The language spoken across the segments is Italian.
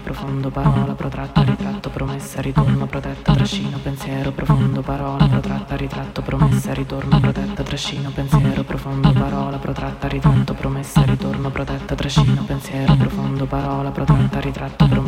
profondo, parola protratta, ritratto, promessa, ritorno, protetta, trascino, pensiero profondo, parola protratta, ritratto, promessa, ritorno, protetta, trascino, pensiero profondo, parola protratta, ritratto, promessa, ritorno, protetta, trascino, pensiero profondo, parola protratta, ritratto, promessa,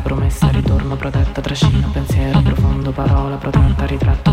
promessa, ritorno, protetta, trascino, pensiero profondo, parola protratta, ritratto,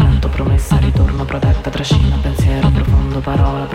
promessa, ritorno, protetta, trascino, pensiero profondo, parola,